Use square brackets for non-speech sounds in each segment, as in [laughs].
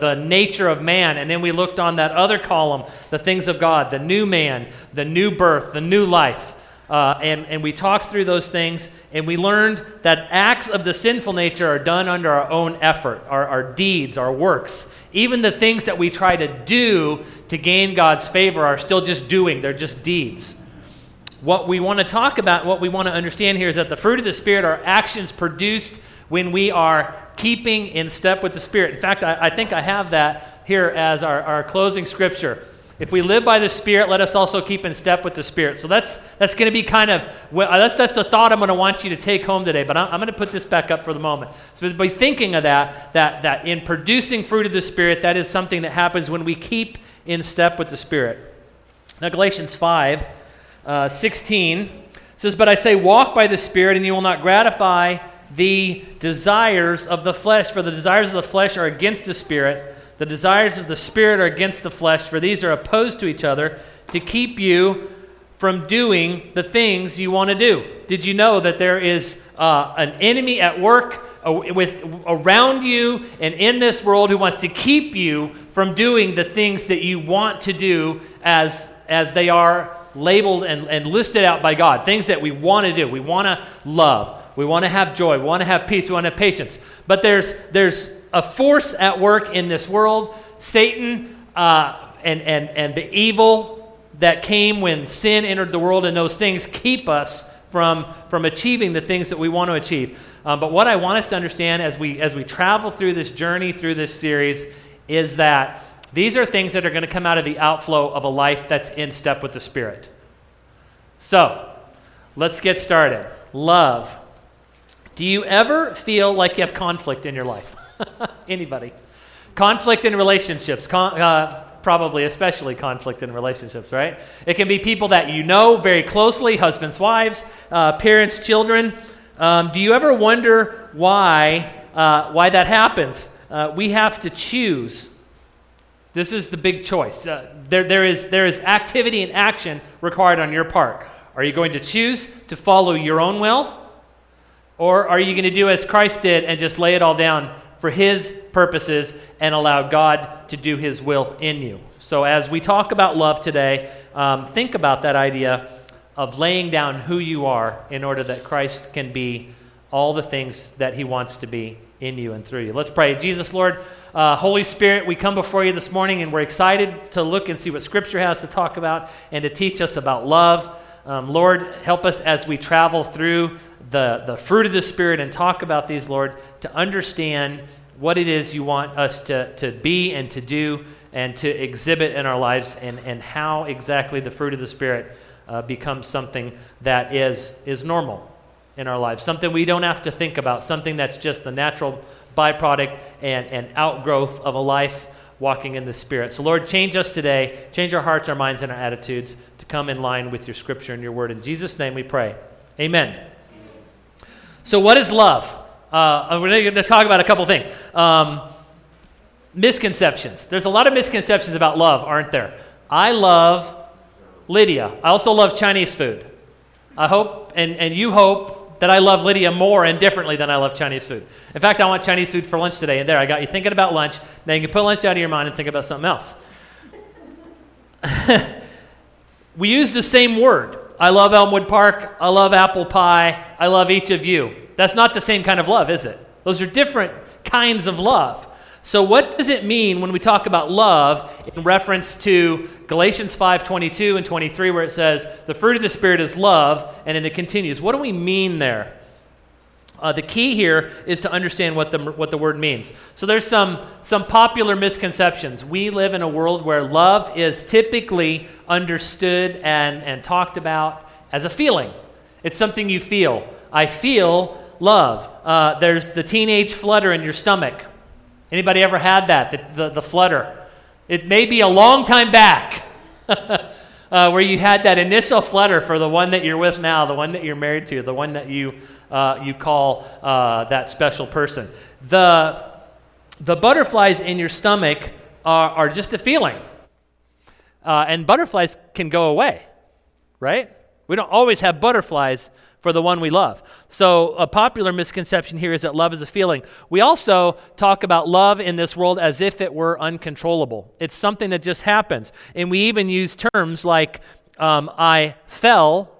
the nature of man. And then we looked on that other column, the things of God, the new man, the new birth, the new life. Uh, and, and we talked through those things, and we learned that acts of the sinful nature are done under our own effort, our, our deeds, our works. Even the things that we try to do to gain God's favor are still just doing, they're just deeds. What we want to talk about, what we want to understand here is that the fruit of the Spirit are actions produced when we are keeping in step with the Spirit. In fact, I, I think I have that here as our, our closing scripture. If we live by the Spirit, let us also keep in step with the Spirit. So that's, that's going to be kind of, that's, that's the thought I'm going to want you to take home today. But I'm, I'm going to put this back up for the moment. So by thinking of that, that, that in producing fruit of the Spirit, that is something that happens when we keep in step with the Spirit. Now, Galatians 5 uh, 16 says, But I say, walk by the Spirit, and you will not gratify the desires of the flesh, for the desires of the flesh are against the Spirit the desires of the Spirit are against the flesh, for these are opposed to each other to keep you from doing the things you want to do. Did you know that there is uh, an enemy at work uh, with, around you and in this world who wants to keep you from doing the things that you want to do as, as they are labeled and, and listed out by God? Things that we want to do. We want to love. We want to have joy. We want to have peace. We want to have patience. But there's, there's a force at work in this world. Satan uh, and, and, and the evil that came when sin entered the world and those things keep us from, from achieving the things that we want to achieve. Um, but what I want us to understand as we, as we travel through this journey through this series is that these are things that are going to come out of the outflow of a life that's in step with the Spirit. So, let's get started. Love. Do you ever feel like you have conflict in your life? [laughs] Anybody? Conflict in relationships. Con- uh, probably especially conflict in relationships, right? It can be people that you know very closely, husbands, wives, uh, parents, children. Um, do you ever wonder why, uh, why that happens? Uh, we have to choose. This is the big choice. Uh, there, there, is, there is activity and action required on your part. Are you going to choose to follow your own will? Or are you going to do as Christ did and just lay it all down for His purposes and allow God to do His will in you. So, as we talk about love today, um, think about that idea of laying down who you are in order that Christ can be all the things that He wants to be in you and through you. Let's pray. Jesus, Lord, uh, Holy Spirit, we come before you this morning and we're excited to look and see what Scripture has to talk about and to teach us about love. Um, Lord, help us as we travel through the, the fruit of the Spirit and talk about these, Lord, to understand what it is you want us to, to be and to do and to exhibit in our lives and, and how exactly the fruit of the Spirit uh, becomes something that is, is normal in our lives, something we don't have to think about, something that's just the natural byproduct and, and outgrowth of a life walking in the Spirit. So, Lord, change us today, change our hearts, our minds, and our attitudes to come in line with your scripture and your word. In Jesus' name we pray. Amen. So, what is love? Uh, we're going to talk about a couple things. Um, misconceptions. There's a lot of misconceptions about love, aren't there? I love Lydia. I also love Chinese food. I hope, and, and you hope, that I love Lydia more and differently than I love Chinese food. In fact, I want Chinese food for lunch today. And there, I got you thinking about lunch. Now you can put lunch out of your mind and think about something else. [laughs] we use the same word. I love Elmwood Park. I love apple pie. I love each of you. That's not the same kind of love, is it? Those are different kinds of love. So what does it mean when we talk about love in reference to Galatians 5:22 and 23 where it says the fruit of the spirit is love and then it continues. What do we mean there? Uh, the key here is to understand what the, what the word means. So there's some, some popular misconceptions. We live in a world where love is typically understood and, and talked about as a feeling. It's something you feel. I feel love. Uh, there's the teenage flutter in your stomach. Anybody ever had that, the, the, the flutter? It may be a long time back [laughs] uh, where you had that initial flutter for the one that you're with now, the one that you're married to, the one that you uh, you call uh, that special person. The, the butterflies in your stomach are, are just a feeling. Uh, and butterflies can go away, right? We don't always have butterflies for the one we love. So, a popular misconception here is that love is a feeling. We also talk about love in this world as if it were uncontrollable. It's something that just happens. And we even use terms like, um, I fell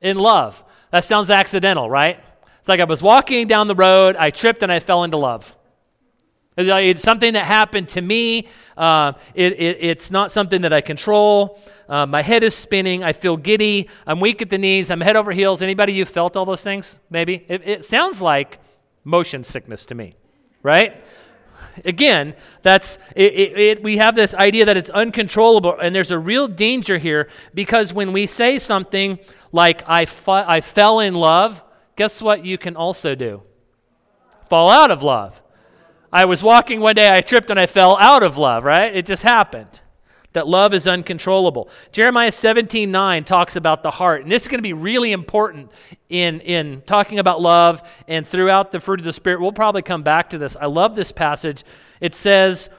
in love. That sounds accidental, right? It's like I was walking down the road, I tripped, and I fell into love. It's something that happened to me. Uh, it, it, it's not something that I control. Uh, my head is spinning. I feel giddy. I'm weak at the knees. I'm head over heels. Anybody you felt all those things? Maybe it, it sounds like motion sickness to me, right? Again, that's it, we have this idea that it's uncontrollable, and there's a real danger here because when we say something like "I, fu- I fell in love," guess what? You can also do fall out of love. I was walking one day, I tripped and I fell out of love, right? It just happened. That love is uncontrollable. Jeremiah 17 9 talks about the heart. And this is going to be really important in, in talking about love and throughout the fruit of the Spirit. We'll probably come back to this. I love this passage. It says,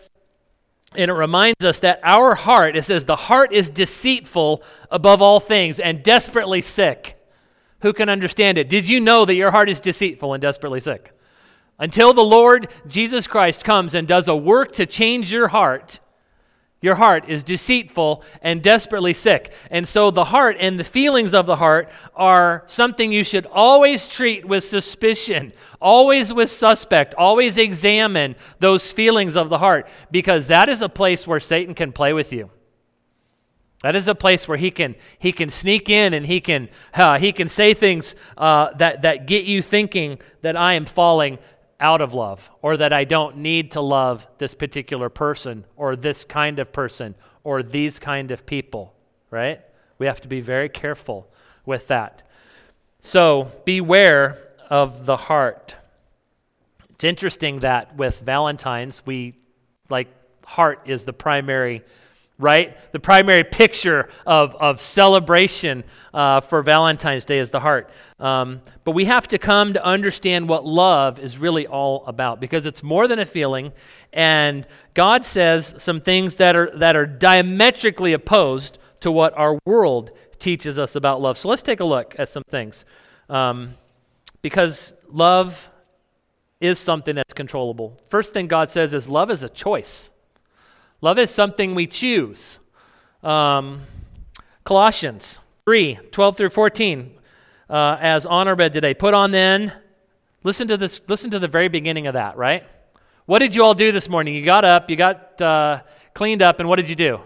and it reminds us that our heart, it says, the heart is deceitful above all things and desperately sick. Who can understand it? Did you know that your heart is deceitful and desperately sick? Until the Lord Jesus Christ comes and does a work to change your heart, your heart is deceitful and desperately sick. And so the heart and the feelings of the heart are something you should always treat with suspicion, always with suspect, always examine those feelings of the heart, because that is a place where Satan can play with you. That is a place where he can he can sneak in and he can uh, he can say things uh, that that get you thinking that I am falling out of love or that I don't need to love this particular person or this kind of person or these kind of people, right? We have to be very careful with that. So beware of the heart. It's interesting that with Valentine's, we like heart is the primary right? The primary picture of, of celebration uh, for Valentine's Day is the heart. Um, but we have to come to understand what love is really all about because it's more than a feeling. And God says some things that are, that are diametrically opposed to what our world teaches us about love. So let's take a look at some things. Um, because love is something that's controllable. First thing God says is love is a choice. Love is something we choose. Um, Colossians 3 12 through 14, uh, as honor read today. Put on then, listen to this, listen to the very beginning of that, right? What did you all do this morning? You got up, you got uh, cleaned up, and what did you do?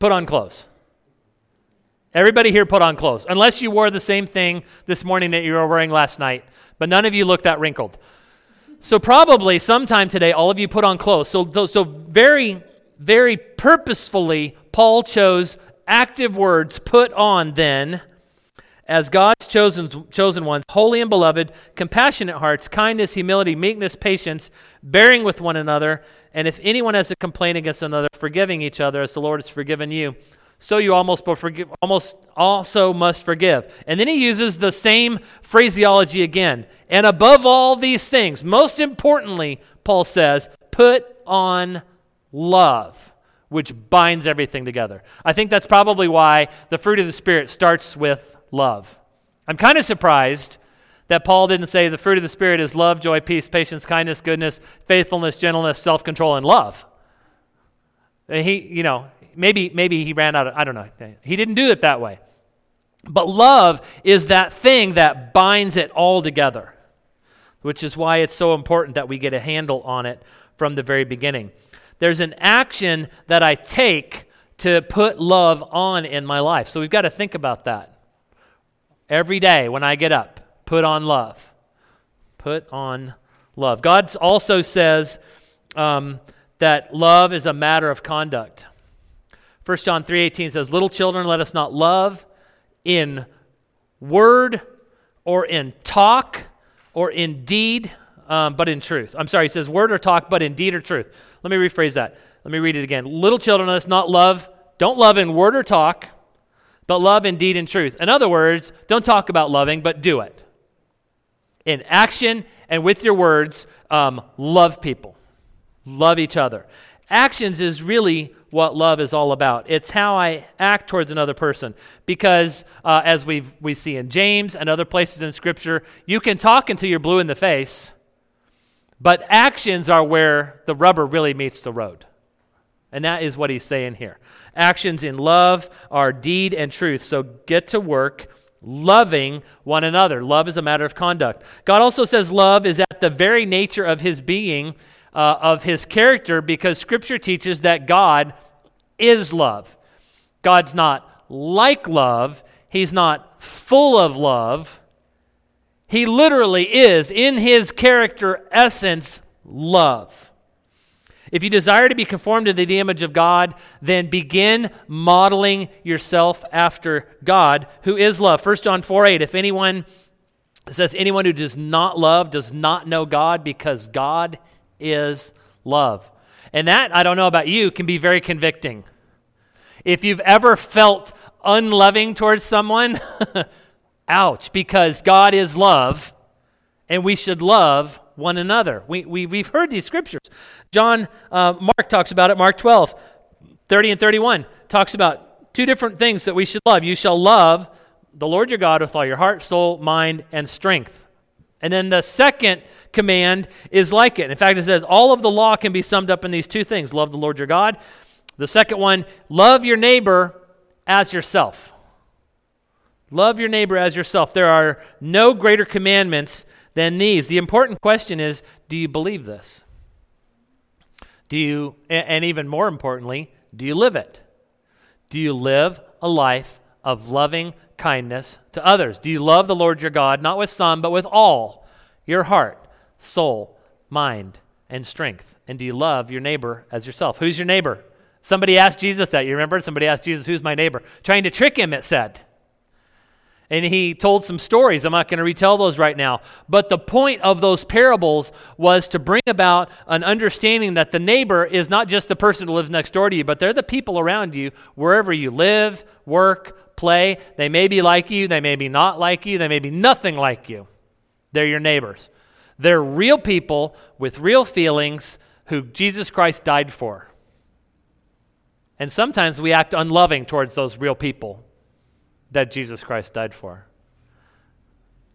Put on clothes. Everybody here put on clothes, unless you wore the same thing this morning that you were wearing last night, but none of you look that wrinkled. So, probably sometime today, all of you put on clothes. So, so very, very purposefully, Paul chose active words put on then as God's chosen, chosen ones, holy and beloved, compassionate hearts, kindness, humility, meekness, patience, bearing with one another, and if anyone has a complaint against another, forgiving each other as the Lord has forgiven you so you almost, forgive, almost also must forgive. And then he uses the same phraseology again. And above all these things, most importantly, Paul says, put on love, which binds everything together. I think that's probably why the fruit of the Spirit starts with love. I'm kind of surprised that Paul didn't say the fruit of the Spirit is love, joy, peace, patience, kindness, goodness, faithfulness, gentleness, self control, and love. He, you know, maybe, maybe he ran out of, I don't know. He didn't do it that way. But love is that thing that binds it all together, which is why it's so important that we get a handle on it from the very beginning. There's an action that I take to put love on in my life. So we've got to think about that. Every day when I get up, put on love. Put on love. God also says um, that love is a matter of conduct. 1 John 3:18 says, "Little children, let us not love in word or in talk or in deed, um, but in truth." I'm sorry, he says word or talk, but in deed or truth. Let me rephrase that. Let me read it again. Little children, let us not love, don't love in word or talk, but love in deed and truth. In other words, don't talk about loving, but do it. In action and with your words, um, love people, love each other. actions is really what love is all about. It's how I act towards another person. Because uh, as we we see in James and other places in Scripture, you can talk until you're blue in the face, but actions are where the rubber really meets the road. And that is what he's saying here. Actions in love are deed and truth. So get to work loving one another. Love is a matter of conduct. God also says love is at the very nature of his being uh, of his character because Scripture teaches that God is love. God's not like love, he's not full of love. He literally is, in his character essence, love. If you desire to be conformed to the image of God, then begin modeling yourself after God, who is love. 1 John 4 8, if anyone says anyone who does not love does not know God because God is love. And that, I don't know about you, can be very convicting. If you've ever felt unloving towards someone, [laughs] ouch, because God is love and we should love one another. We, we, we've heard these scriptures. John, uh, Mark talks about it, Mark 12, 30 and 31, talks about two different things that we should love. You shall love the Lord your God with all your heart, soul, mind, and strength. And then the second command is like it. In fact, it says all of the law can be summed up in these two things love the Lord your God. The second one, love your neighbor as yourself. Love your neighbor as yourself. There are no greater commandments than these. The important question is do you believe this? Do you, and even more importantly, do you live it? Do you live a life of loving kindness to others? Do you love the Lord your God, not with some, but with all your heart, soul, mind, and strength? And do you love your neighbor as yourself? Who's your neighbor? Somebody asked Jesus that. You remember? Somebody asked Jesus, Who's my neighbor? Trying to trick him, it said. And he told some stories. I'm not going to retell those right now. But the point of those parables was to bring about an understanding that the neighbor is not just the person who lives next door to you, but they're the people around you wherever you live, work, play. They may be like you, they may be not like you, they may be nothing like you. They're your neighbors. They're real people with real feelings who Jesus Christ died for. And sometimes we act unloving towards those real people that Jesus Christ died for.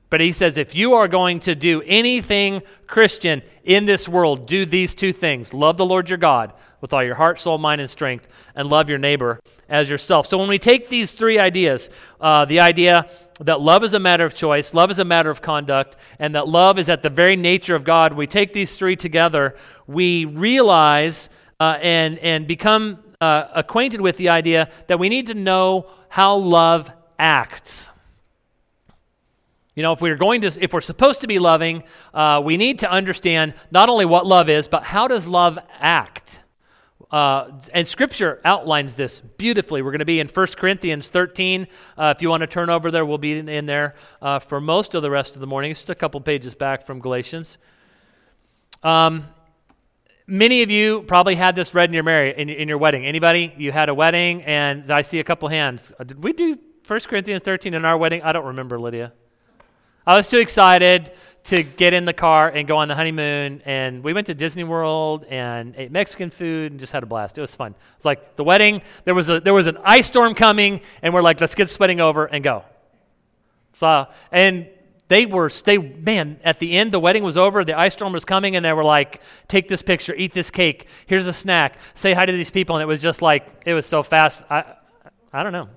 But he says if you are going to do anything Christian in this world, do these two things love the Lord your God with all your heart, soul, mind, and strength, and love your neighbor as yourself. So when we take these three ideas uh, the idea that love is a matter of choice, love is a matter of conduct, and that love is at the very nature of God, we take these three together, we realize uh, and, and become uh, acquainted with the idea that we need to know how love acts. You know, if we're going to, if we're supposed to be loving, uh, we need to understand not only what love is, but how does love act. Uh, and Scripture outlines this beautifully. We're going to be in 1 Corinthians 13. Uh, if you want to turn over there, we'll be in there uh, for most of the rest of the morning. It's just a couple pages back from Galatians. Um, Many of you probably had this read in your marriage, in, in, your wedding. Anybody? You had a wedding, and I see a couple hands. Uh, did we do 1 Corinthians 13 in our wedding? I don't remember, Lydia. I was too excited to get in the car and go on the honeymoon, and we went to Disney World and ate Mexican food and just had a blast. It was fun. It's like the wedding. There was a there was an ice storm coming, and we're like, let's get this wedding over and go. So and they were they man at the end the wedding was over the ice storm was coming and they were like take this picture eat this cake here's a snack say hi to these people and it was just like it was so fast i i don't know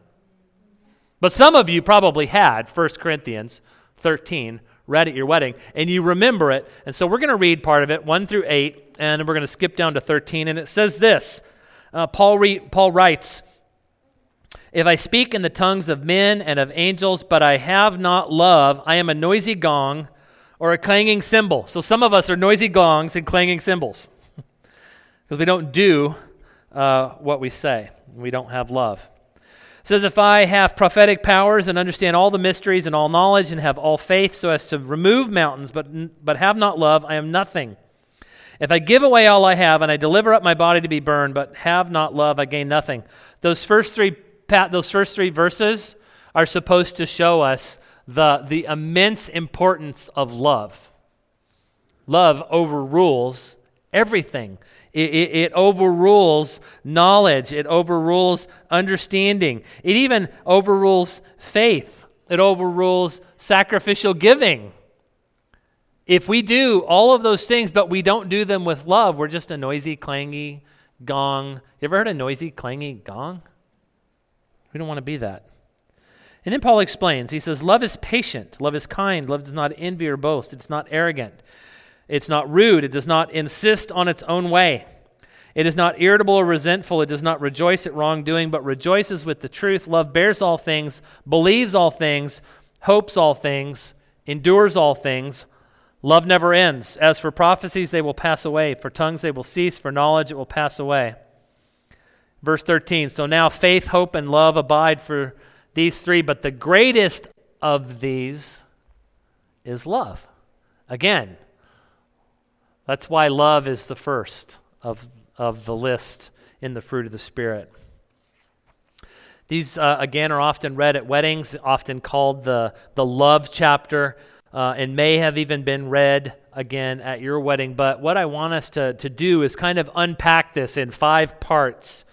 but some of you probably had 1 corinthians 13 read at your wedding and you remember it and so we're going to read part of it 1 through 8 and we're going to skip down to 13 and it says this uh, paul, re- paul writes if I speak in the tongues of men and of angels, but I have not love, I am a noisy gong or a clanging cymbal. So some of us are noisy gongs and clanging cymbals [laughs] because we don't do uh, what we say. We don't have love. Says, If I have prophetic powers and understand all the mysteries and all knowledge and have all faith so as to remove mountains, but, but have not love, I am nothing. If I give away all I have and I deliver up my body to be burned, but have not love, I gain nothing. Those first three those first three verses are supposed to show us the, the immense importance of love. Love overrules everything It, it, it, overrules knowledge. It overrules understanding. It even overrules faith. It overrules sacrificial giving. If we do all of those things, but we don't do them with love, we're just a noisy, clangy gong. You ever heard a noisy, clangy gong? We don't want to be that. And then Paul explains. He says, Love is patient, love is kind, love does not envy or boast, it's not arrogant, it's not rude, it does not insist on its own way. It is not irritable or resentful. It does not rejoice at wrongdoing, but rejoices with the truth. Love bears all things, believes all things, hopes all things, endures all things. Love never ends. As for prophecies, they will pass away. For tongues, they will cease. For knowledge, it will pass away. Verse 13 So now faith, hope, and love abide for these three, but the greatest of these is love. Again, that's why love is the first of, of the list in the fruit of the Spirit. These, uh, again, are often read at weddings, often called the, the love chapter uh, and may have even been read again at your wedding. But what I want us to, to do is kind of unpack this in five parts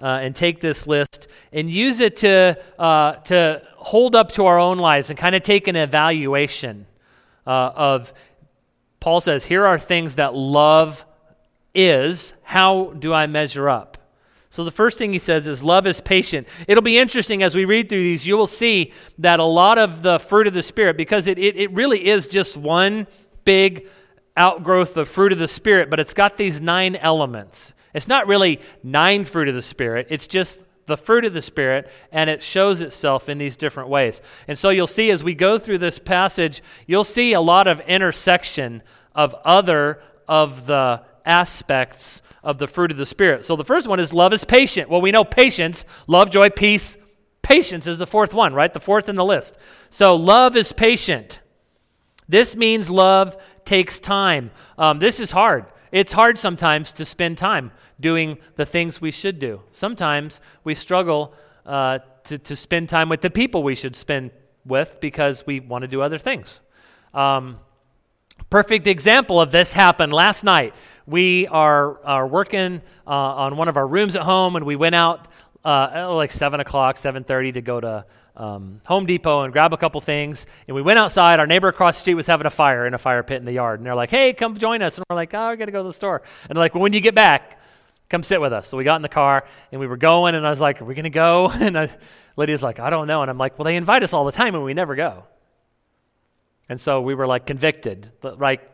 uh, and take this list and use it to, uh, to hold up to our own lives and kind of take an evaluation uh, of, Paul says, here are things that love is. How do I measure up? So the first thing he says is love is patient. It'll be interesting as we read through these, you will see that a lot of the fruit of the Spirit, because it, it, it really is just one big outgrowth of fruit of the Spirit, but it's got these nine elements. It's not really nine fruit of the Spirit, it's just the fruit of the Spirit, and it shows itself in these different ways. And so you'll see as we go through this passage, you'll see a lot of intersection of other of the aspects of the fruit of the Spirit. So the first one is love is patient. Well, we know patience, love, joy, peace. Patience is the fourth one, right? The fourth in the list. So love is patient. This means love takes time. Um, this is hard. It's hard sometimes to spend time doing the things we should do. Sometimes we struggle uh, to, to spend time with the people we should spend with because we want to do other things. Um, perfect example of this happened last night we are, are working uh, on one of our rooms at home, and we went out uh, like 7 o'clock, 7.30 to go to um, Home Depot and grab a couple things. And we went outside. Our neighbor across the street was having a fire in a fire pit in the yard. And they're like, hey, come join us. And we're like, oh, I got to go to the store. And they're like, well, when you get back, come sit with us. So we got in the car and we were going. And I was like, are we going to go? [laughs] And I, Lydia's like, I don't know. And I'm like, well, they invite us all the time and we never go. And so we were like convicted. Like,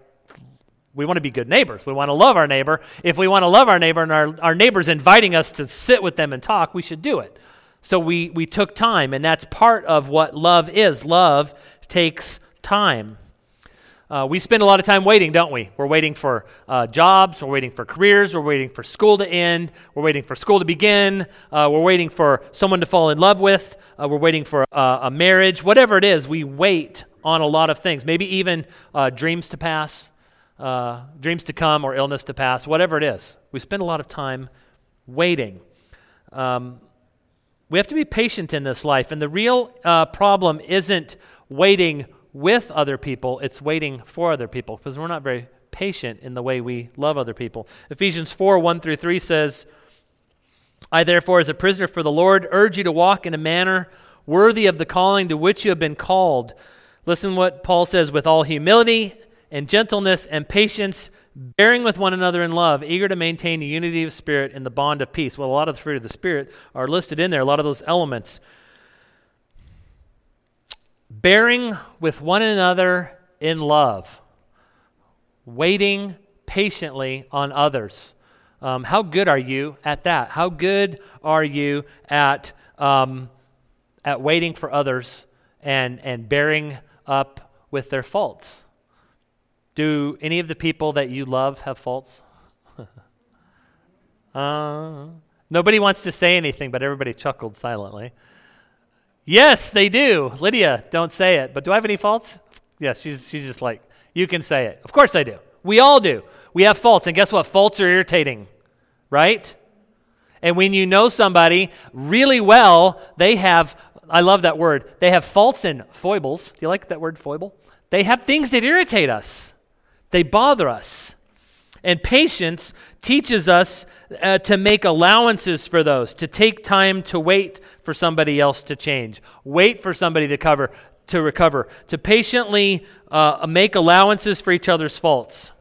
we want to be good neighbors. We want to love our neighbor. If we want to love our neighbor and our, our neighbor's inviting us to sit with them and talk, we should do it. So we, we took time, and that's part of what love is. Love takes time. Uh, we spend a lot of time waiting, don't we? We're waiting for uh, jobs, we're waiting for careers, we're waiting for school to end, we're waiting for school to begin, uh, we're waiting for someone to fall in love with, uh, we're waiting for uh, a marriage. Whatever it is, we wait on a lot of things, maybe even uh, dreams to pass dreams to come or illness to pass, whatever it is. We spend a lot of time waiting. Um, we have to be patient in this life, and the real uh, problem isn't waiting with other people, it's waiting for other people because we're not very patient in the way we love other people. Ephesians 4 1 through 3 says, I therefore, as a prisoner for the Lord, urge you to walk in a manner worthy of the calling to which you have been called. Listen what Paul says with all humility and gentleness and patience, bearing with one another in love, eager to maintain the unity of spirit in the bond of peace. Well, a lot of the fruit of the Spirit are listed in there, a lot of those elements. Bearing with one another in love, waiting patiently on others. Um, how good are you at that? How good are you at, um, at waiting for others and, and bearing up with their faults? Do any of the people that you love have faults? [laughs] uh, nobody wants to say anything, but everybody chuckled silently. Yes, they do. Lydia, don't say it. But do I have any faults? Yeah, she's, she's just like, you can say it. Of course I do. We all do. We have faults. And guess what? Faults are irritating, right? And when you know somebody really well, they have, I love that word, they have faults and foibles. Do you like that word, foible? They have things that irritate us. They bother us. And patience teaches us uh, to make allowances for those, to take time to wait for somebody else to change, wait for somebody to cover, to recover, to patiently uh, make allowances for each other's faults.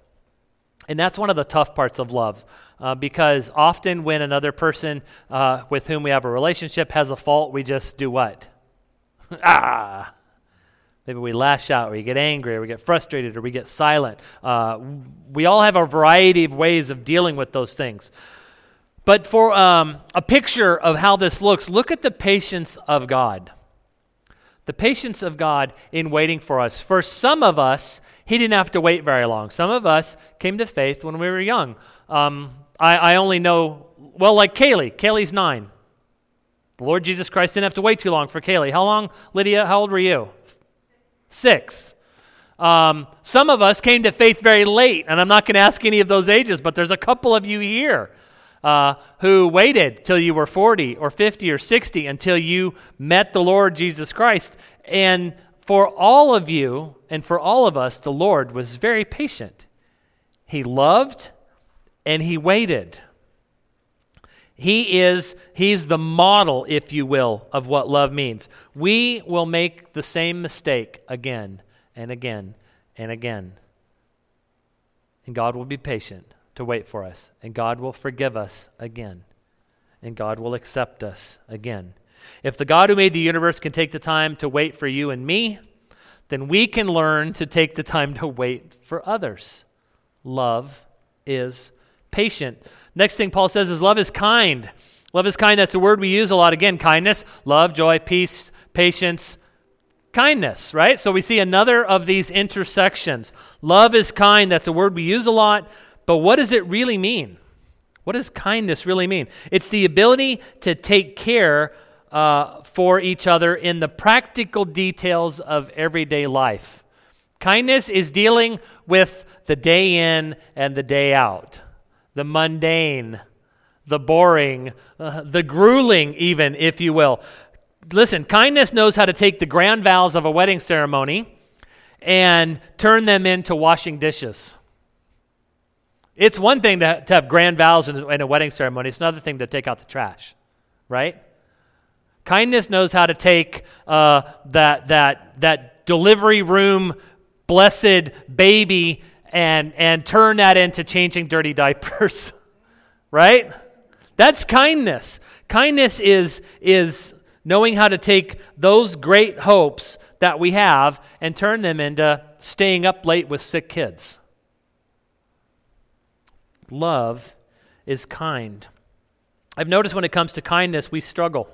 And that's one of the tough parts of love. Uh, because often when another person uh, with whom we have a relationship has a fault, we just do what? [laughs] ah, Maybe we lash out, or we get angry, or we get frustrated, or we get silent. Uh, we all have a variety of ways of dealing with those things. But for um, a picture of how this looks, look at the patience of God. The patience of God in waiting for us. For some of us, He didn't have to wait very long. Some of us came to faith when we were young. Um, I, I only know, well, like Kaylee. Kaylee's nine. The Lord Jesus Christ didn't have to wait too long for Kaylee. How long, Lydia? How old were you? Six. Um, some of us came to faith very late, and I'm not going to ask any of those ages, but there's a couple of you here uh, who waited till you were 40 or 50 or 60 until you met the Lord Jesus Christ. And for all of you and for all of us, the Lord was very patient. He loved and he waited. He is he's the model, if you will, of what love means. We will make the same mistake again and again and again. And God will be patient to wait for us, and God will forgive us again, and God will accept us again. If the God who made the universe can take the time to wait for you and me, then we can learn to take the time to wait for others. Love is patient. Next thing Paul says is love is kind. Love is kind. That's a word we use a lot. Again, kindness, love, joy, peace, patience, kindness, right? So we see another of these intersections. Love is kind. That's a word we use a lot. But what does it really mean? What does kindness really mean? It's the ability to take care uh, for each other in the practical details of everyday life. Kindness is dealing with the day in and the day out the mundane, the boring, uh, the grueling, even, if you will. Listen, kindness knows how to take the grand vows of a wedding ceremony and turn them into washing dishes. It's one thing to, to have grand vows in, in a wedding ceremony, it's another thing to take out the trash, right? Kindness knows how to take uh, that, that, that delivery room blessed baby and, and turn that into changing dirty diapers, [laughs] right? That's kindness. Kindness is, is knowing how to take those great hopes that we have and turn them into staying up late with sick kids. Love is kind. I've noticed when it comes to kindness, we struggle.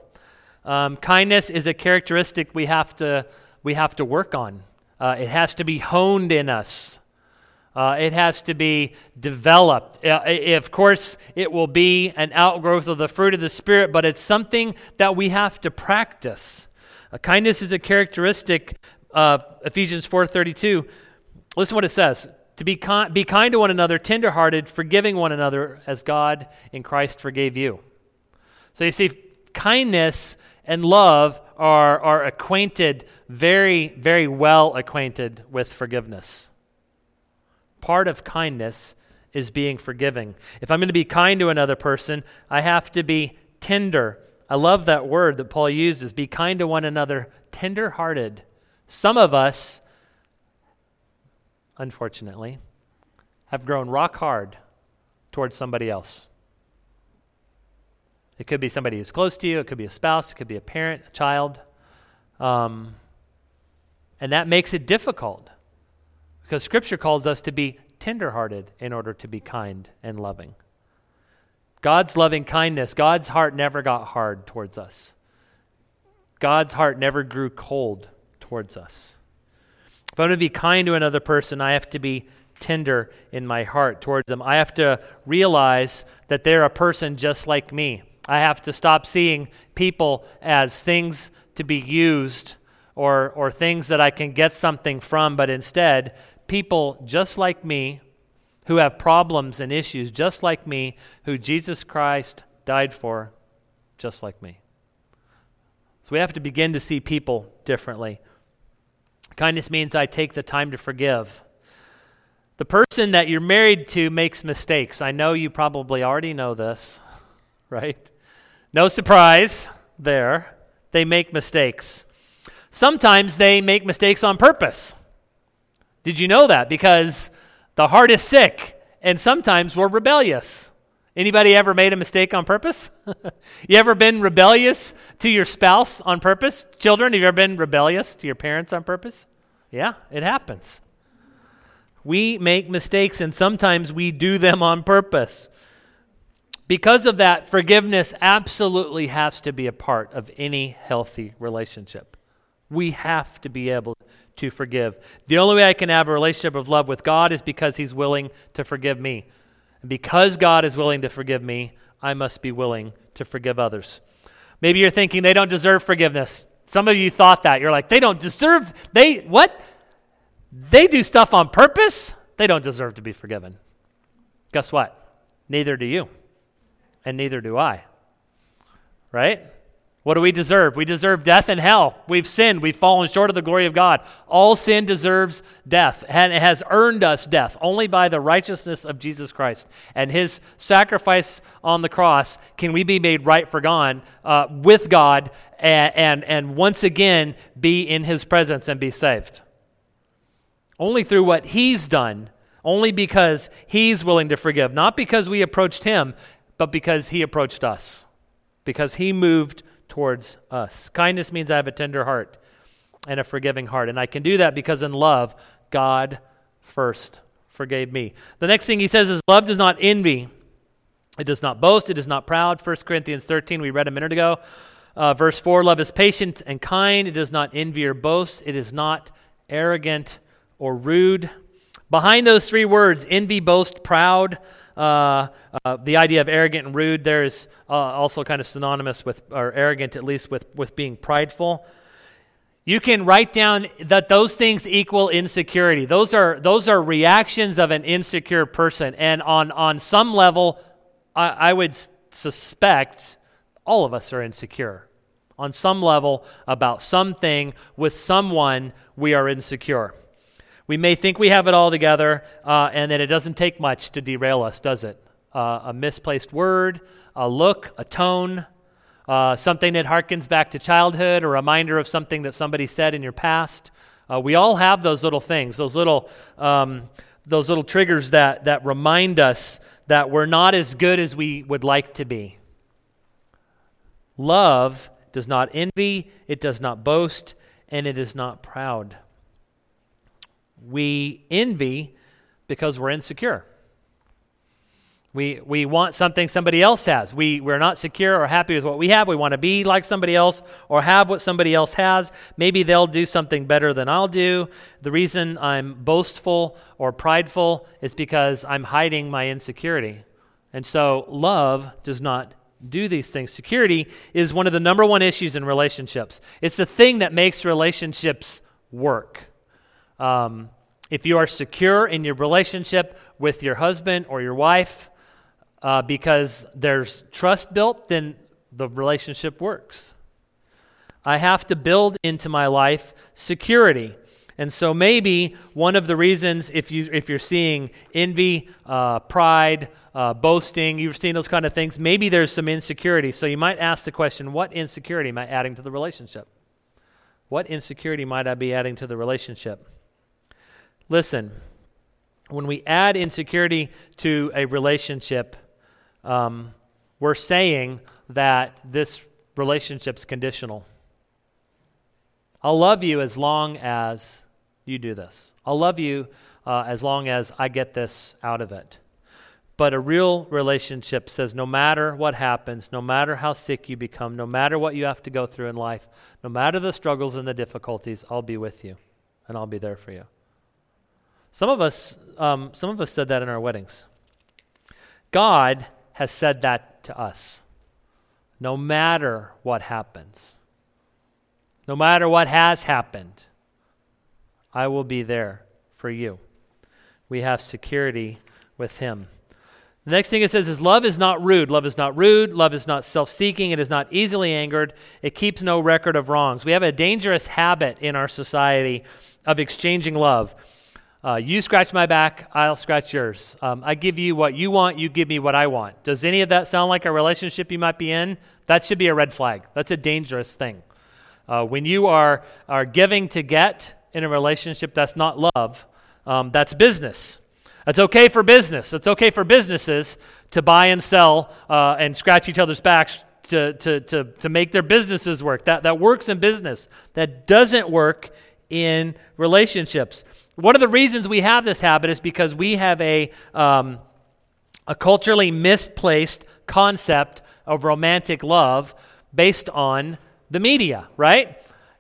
Um, kindness is a characteristic we have to, we have to work on. Uh, it has to be honed in us. Uh, it has to be developed. Uh, of course, it will be an outgrowth of the fruit of the Spirit, but it's something that we have to practice. Uh, kindness is a characteristic of Ephesians 4.32. Listen what it says. To be, be kind to one another, tenderhearted, forgiving one another as God in Christ forgave you. So you see, kindness and love are, are acquainted, very, very well acquainted with forgiveness part of kindness is being forgiving. If I'm going to be kind to another person, I have to be tender. I love that word that Paul uses be kind to one another, tender hearted. Some of us, unfortunately, have grown rock hard towards somebody else. It could be somebody who's close to you, it could be a spouse, it could be a parent, a child. Um, and that makes it difficult because Scripture calls us to be tenderhearted in order to be kind and loving. God's loving kindness, God's heart never got hard towards us. God's heart never grew cold towards us. If I'm going to be kind to another person, I have to be tender in my heart towards them. I have to realize that they're a person just like me. I have to stop seeing people as things to be used or, or things that I can get something from, but instead people just like me who have problems and issues just like me, who Jesus Christ died for just like me. So we have to begin to see people differently. Kindness means I take the time to forgive. The person that you're married to makes mistakes. I know you probably already know this, [laughs] right? No surprise there. They make mistakes. Sometimes they make mistakes on purpose. Did you know that? Because the heart is sick, and sometimes we're rebellious. Anybody ever made a mistake on purpose? [laughs] you ever been rebellious to your spouse on purpose? Children, have you ever been rebellious to your parents on purpose? Yeah, it happens. We make mistakes and sometimes we do them on purpose. Because of that, forgiveness absolutely has to be a part of any healthy relationship. We have to be able to forgive. The only way I can have a relationship of love with God is because He's willing to forgive me. And because God is willing to forgive me, I must be willing to forgive others. Maybe you're thinking they don't deserve forgiveness. Some of you thought that. You're like, they don't deserve, they, what? They do stuff on purpose? They don't deserve to be forgiven. Guess what? Neither do you, and neither do I. Right? What do we deserve? We deserve death and hell. We've sinned. We've fallen short of the glory of God. All sin deserves death, and it has earned us death only by the righteousness of Jesus Christ and His sacrifice on the cross. Can we be made right for God uh, with God and, and and once again be in His presence and be saved? Only through what He's done. Only because He's willing to forgive, not because we approached Him, but because He approached us, because He moved towards us. Kindness means I have a tender heart and a forgiving heart. And I can do that because in love, God first forgave me. The next thing he says is love does not envy. It does not boast. It is not proud. 1 Corinthians 13, we read a minute ago. Uh, verse 4 Love is patient and kind. It does not envy or boast. It is not arrogant or rude. Behind those three words, envy, boast, proud, uh, uh, the idea of arrogant and rude there is uh, also kind of synonymous with, or arrogant at least, with, with being prideful. You can write down that those things equal insecurity. Those are, those are reactions of an insecure person. And on, on some level, I, I would suspect all of us are insecure. On some level, about something with someone, we are insecure. We may think we have it all together, uh, and that it doesn't take much to derail us, does it? Uh, a misplaced word, a look, a tone, uh, something that harkens back to childhood, a reminder of something that somebody said in your past. Uh, we all have those little things, those little, um, those little triggers that, that remind us that we're not as good as we would like to be. Love does not envy, it does not boast, and it is not proud. We envy because we're insecure. We, we want something somebody else has. We, we're not secure or happy with what we have. We want to be like somebody else or have what somebody else has. Maybe they'll do something better than I'll do. The reason I'm boastful or prideful is because I'm hiding my insecurity. And so love does not do these things. Security is one of the number one issues in relationships, it's the thing that makes relationships work. Um, if you are secure in your relationship with your husband or your wife uh, because there's trust built, then the relationship works. I have to build into my life security. And so maybe one of the reasons, if, you, if you're seeing envy, uh, pride, uh, boasting, you're seeing those kind of things, maybe there's some insecurity. So you might ask the question what insecurity am I adding to the relationship? What insecurity might I be adding to the relationship? Listen, when we add insecurity to a relationship, um, we're saying that this relationship's conditional. I'll love you as long as you do this. I'll love you uh, as long as I get this out of it. But a real relationship says no matter what happens, no matter how sick you become, no matter what you have to go through in life, no matter the struggles and the difficulties, I'll be with you and I'll be there for you. Some of us, um, some of us said that in our weddings. God has said that to us. No matter what happens, no matter what has happened, I will be there for you. We have security with Him. The next thing it says is love is not rude. Love is not rude. Love is not self seeking. It is not easily angered. It keeps no record of wrongs. We have a dangerous habit in our society of exchanging love. Uh, you scratch my back, I'll scratch yours. Um, I give you what you want, you give me what I want. Does any of that sound like a relationship you might be in? That should be a red flag. That's a dangerous thing. Uh, when you are, are giving to get in a relationship, that's not love, um, that's business. It's okay for business. It's okay for businesses to buy and sell uh, and scratch each other's backs to, to, to, to make their businesses work. That, that works in business. That doesn't work in relationships. One of the reasons we have this habit is because we have a, um, a culturally misplaced concept of romantic love based on the media, right?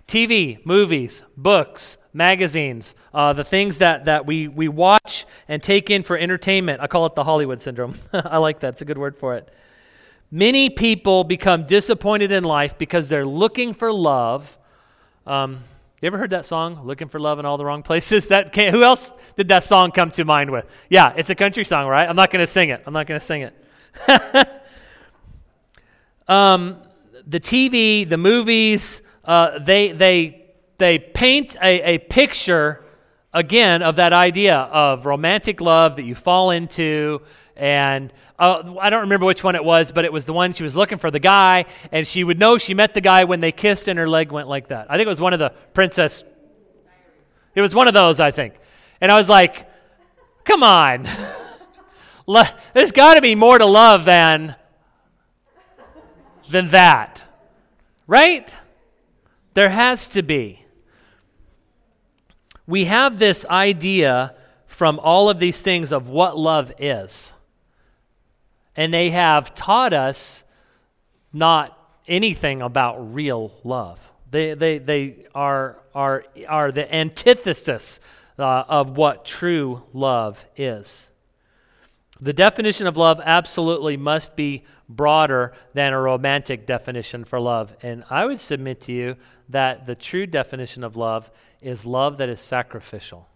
TV, movies, books, magazines, uh, the things that, that we, we watch and take in for entertainment. I call it the Hollywood syndrome. [laughs] I like that, it's a good word for it. Many people become disappointed in life because they're looking for love. Um, you ever heard that song, Looking for Love in All the Wrong Places? [laughs] That who else did that song come to mind with? Yeah, it's a country song, right? I'm not going to sing it. I'm not going to sing it. [laughs] um, the TV, the movies, uh, they, they, they paint a, a picture, again, of that idea of romantic love that you fall into. And uh, I don't remember which one it was, but it was the one she was looking for the guy, and she would know she met the guy when they kissed and her leg went like that. I think it was one of the princess. It was one of those, I think. And I was like, come on. [laughs] There's got to be more to love than, than that. Right? There has to be. We have this idea from all of these things of what love is. And they have taught us not anything about real love. They, they, they are, are, are the antithesis uh, of what true love is. The definition of love absolutely must be broader than a romantic definition for love. And I would submit to you that the true definition of love is love that is sacrificial.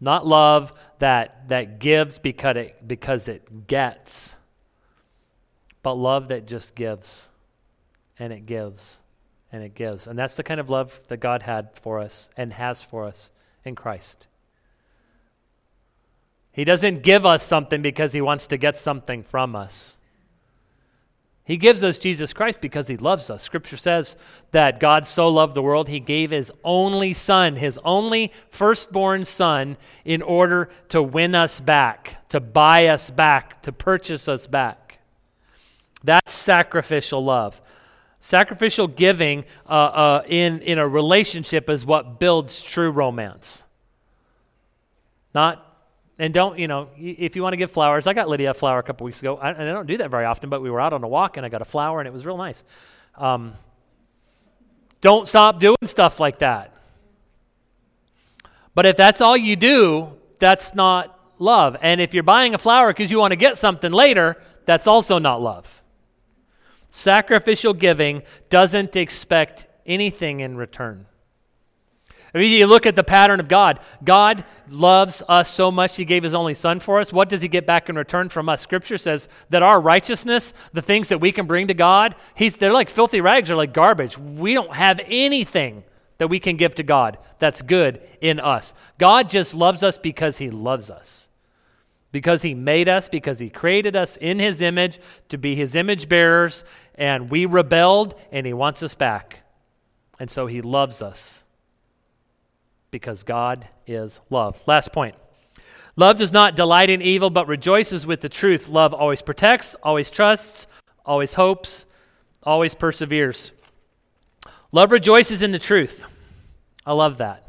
Not love that, that gives because it, because it gets, but love that just gives and it gives and it gives. And that's the kind of love that God had for us and has for us in Christ. He doesn't give us something because he wants to get something from us. He gives us Jesus Christ because he loves us. Scripture says that God so loved the world, he gave his only son, his only firstborn son, in order to win us back, to buy us back, to purchase us back. That's sacrificial love. Sacrificial giving uh, uh, in, in a relationship is what builds true romance. Not and don't, you know, if you want to give flowers, I got Lydia a flower a couple weeks ago. I, and I don't do that very often, but we were out on a walk and I got a flower and it was real nice. Um, don't stop doing stuff like that. But if that's all you do, that's not love. And if you're buying a flower because you want to get something later, that's also not love. Sacrificial giving doesn't expect anything in return. I mean, you look at the pattern of God. God loves us so much, He gave His only Son for us. What does He get back in return from us? Scripture says that our righteousness, the things that we can bring to God, he's, they're like filthy rags, they're like garbage. We don't have anything that we can give to God that's good in us. God just loves us because He loves us. Because He made us, because He created us in His image to be His image bearers, and we rebelled, and He wants us back. And so He loves us because God is love. Last point. Love does not delight in evil, but rejoices with the truth. Love always protects, always trusts, always hopes, always perseveres. Love rejoices in the truth. I love that.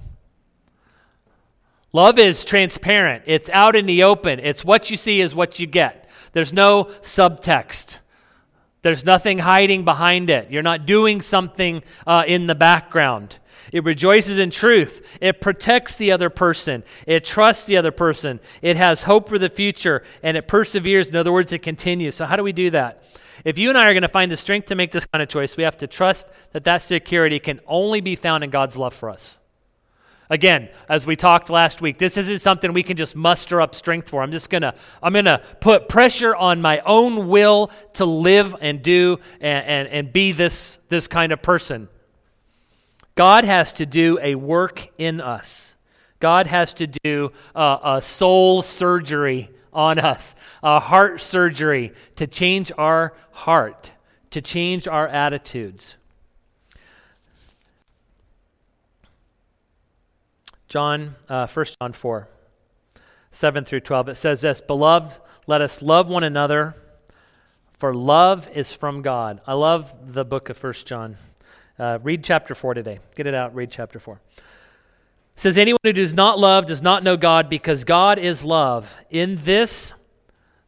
Love is transparent, it's out in the open. It's what you see is what you get. There's no subtext. There's nothing hiding behind it. You're not doing something uh, in the background. It rejoices in truth. It protects the other person. It trusts the other person. It has hope for the future and it perseveres. In other words, it continues. So, how do we do that? If you and I are going to find the strength to make this kind of choice, we have to trust that that security can only be found in God's love for us. Again, as we talked last week, this isn't something we can just muster up strength for. I'm just going to I'm going to put pressure on my own will to live and do and, and, and be this, this kind of person. God has to do a work in us God has to do a, a soul surgery on us, a heart surgery to change our heart, to change our attitudes. John, uh, 1 John 4, 7 through 12, it says this Beloved, let us love one another, for love is from God. I love the book of 1 John. Uh, read chapter 4 today. Get it out, read chapter 4. It says, Anyone who does not love does not know God, because God is love. In this,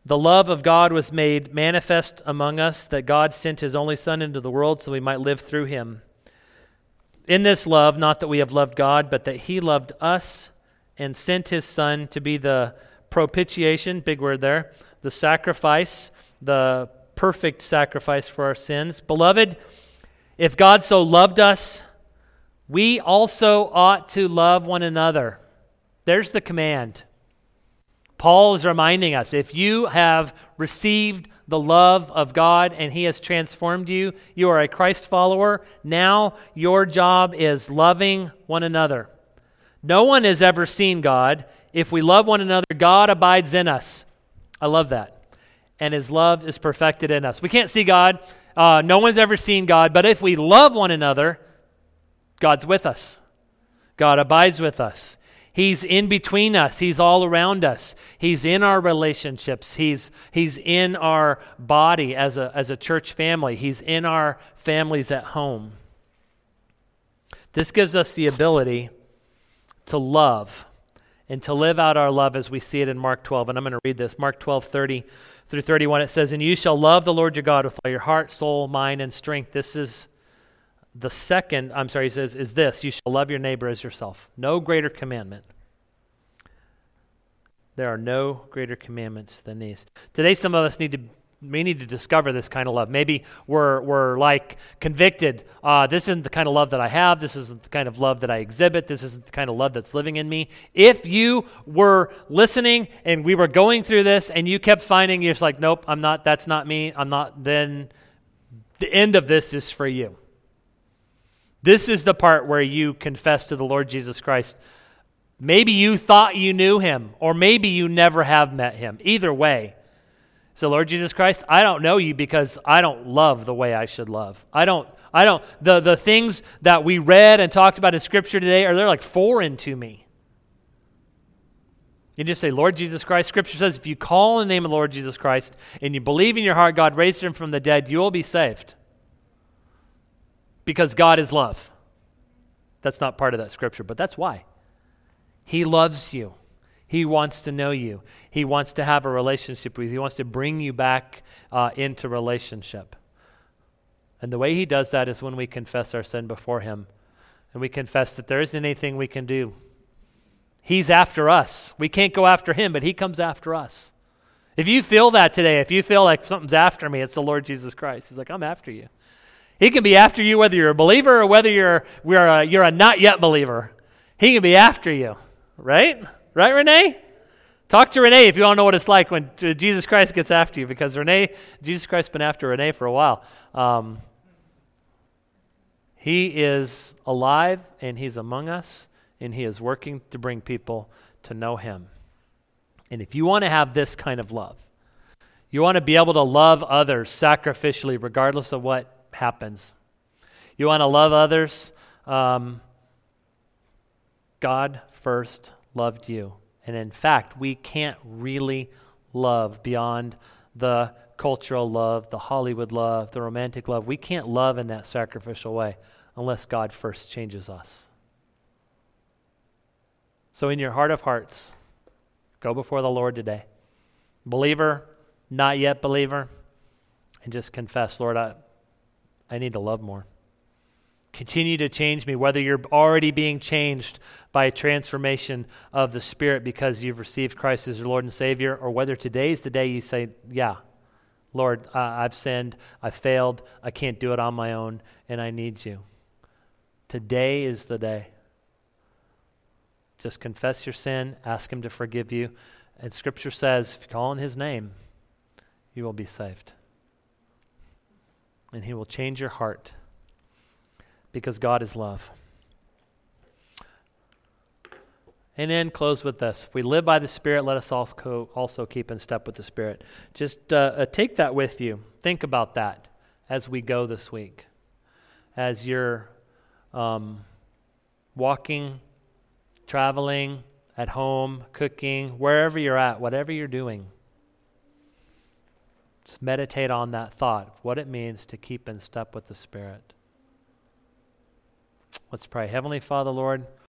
the love of God was made manifest among us, that God sent his only Son into the world so we might live through him. In this love, not that we have loved God, but that He loved us and sent His Son to be the propitiation, big word there, the sacrifice, the perfect sacrifice for our sins. Beloved, if God so loved us, we also ought to love one another. There's the command. Paul is reminding us if you have received the love of God and He has transformed you. You are a Christ follower. Now your job is loving one another. No one has ever seen God. If we love one another, God abides in us. I love that. And His love is perfected in us. We can't see God. Uh, no one's ever seen God. But if we love one another, God's with us. God abides with us. He's in between us. He's all around us. He's in our relationships. He's, he's in our body as a, as a church family. He's in our families at home. This gives us the ability to love and to live out our love as we see it in Mark 12. And I'm going to read this Mark 12, 30 through 31. It says, And you shall love the Lord your God with all your heart, soul, mind, and strength. This is the second, I'm sorry, he says, is this you shall love your neighbor as yourself. No greater commandment. There are no greater commandments than these. Today, some of us need to we need to discover this kind of love. Maybe we're, we're like convicted. Uh, this isn't the kind of love that I have. This isn't the kind of love that I exhibit. This isn't the kind of love that's living in me. If you were listening and we were going through this and you kept finding you're just like, nope, I'm not, that's not me, I'm not, then the end of this is for you. This is the part where you confess to the Lord Jesus Christ. Maybe you thought you knew him, or maybe you never have met him. Either way. So, Lord Jesus Christ, I don't know you because I don't love the way I should love. I don't, I don't, the, the things that we read and talked about in Scripture today are they're like foreign to me. You just say, Lord Jesus Christ. Scripture says if you call in the name of Lord Jesus Christ and you believe in your heart God raised him from the dead, you will be saved because God is love. That's not part of that scripture, but that's why. He loves you. He wants to know you. He wants to have a relationship with you. He wants to bring you back uh, into relationship. And the way He does that is when we confess our sin before Him and we confess that there isn't anything we can do. He's after us. We can't go after Him, but He comes after us. If you feel that today, if you feel like something's after me, it's the Lord Jesus Christ. He's like, I'm after you. He can be after you whether you're a believer or whether you're, you're, a, you're a not yet believer. He can be after you, right? Right, Renee? Talk to Renee if you to know what it's like when Jesus Christ gets after you, because Renee, Jesus Christ's been after Renee for a while. Um, he is alive and he's among us, and he is working to bring people to know him. And if you want to have this kind of love, you want to be able to love others sacrificially, regardless of what happens. You want to love others? Um, God first loved you. And in fact, we can't really love beyond the cultural love, the Hollywood love, the romantic love. We can't love in that sacrificial way unless God first changes us. So, in your heart of hearts, go before the Lord today. Believer, not yet believer, and just confess, Lord, I, I need to love more. Continue to change me, whether you're already being changed by a transformation of the Spirit because you've received Christ as your Lord and Savior, or whether today's the day you say, Yeah, Lord, uh, I've sinned, I've failed, I can't do it on my own, and I need you. Today is the day. Just confess your sin, ask Him to forgive you. And Scripture says, if you call on His name, you will be saved and He will change your heart because God is love. And then close with this. If we live by the Spirit, let us also, also keep in step with the Spirit. Just uh, uh, take that with you. Think about that as we go this week. As you're um, walking, traveling, at home, cooking, wherever you're at, whatever you're doing. Just meditate on that thought, what it means to keep in step with the Spirit. Let's pray. Heavenly Father, Lord,